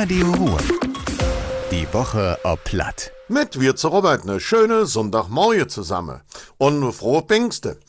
Radio Ruhr. Die Woche ob Platt. Mit wir zu Robert ne schöne Sonntagmorgen zusammen. Und ne frohe Pfingste.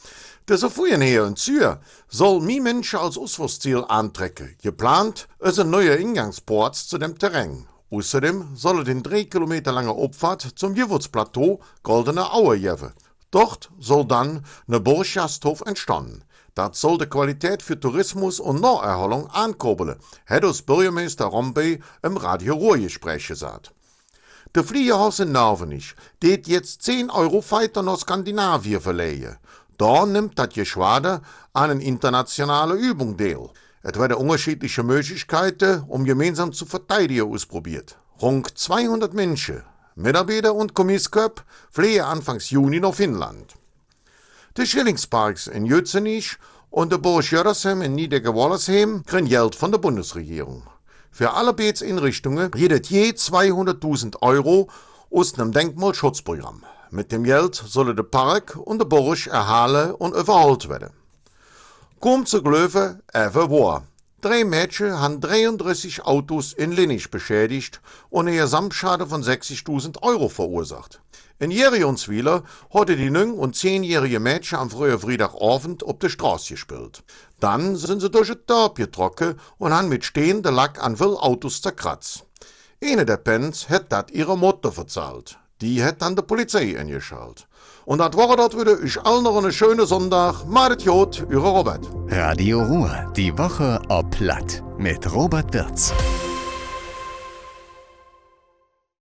Der Sophien hier in Zür soll mi Menschen als Ausflugsziel antrekken. Geplant ist ein neuer Ingangsport zu dem Terrain. Außerdem soll es den drei Kilometer lange Abfahrt zum Gewurzplateau Goldene Aue geben. Dort soll dann ne Burschgasthof entstanden. Das soll die Qualität für Tourismus und Naherholung ankurbeln, hat uns Bürgermeister Rombey im Radio Ruhrgespräch gesagt. Der Fliegerhaus in Narvenich, det jetzt 10 Euro weiter nach Skandinavien verleihen. Da nimmt das Geschwader an eine internationale Übung teil. Es werden unterschiedliche Möglichkeiten, um gemeinsam zu verteidigen, ausprobiert. Rund 200 Menschen, Mitarbeiter und Kommisskörp, fliehen Anfangs Juni nach Finnland. De Schillingsparks in Jötzenich und der Burg Jödersheim in Niedergewollersheim kriegen Geld von der Bundesregierung. Für alle Beetsinrichtungen redet je 200.000 Euro aus einem Denkmalschutzprogramm. Mit dem Geld sollen der Park und der Burg erhalten und überholt werden. Kaum zu glauben, even wahr. Drei Mädchen haben 33 Autos in Linnich beschädigt und einen Gesamtschaden von 60.000 Euro verursacht. In Jerionswieler hatte die 9- und 10-jährige Mädchen am frühen Freitagabend auf der Straße gespielt. Dann sind sie durch das Dorf getrocken und haben mit stehender Lack an vielen Autos zerkratzt. Eine der Pens hat dat ihre Mutter verzahlt. Die hat dann der Polizei eingeschaltet. Und das war das wieder. Ich allen noch einen schönen Sonntag. Macht Jod, Ihre Robert. Radio Ruhr. Die Woche ob Platt. Mit Robert Wirz.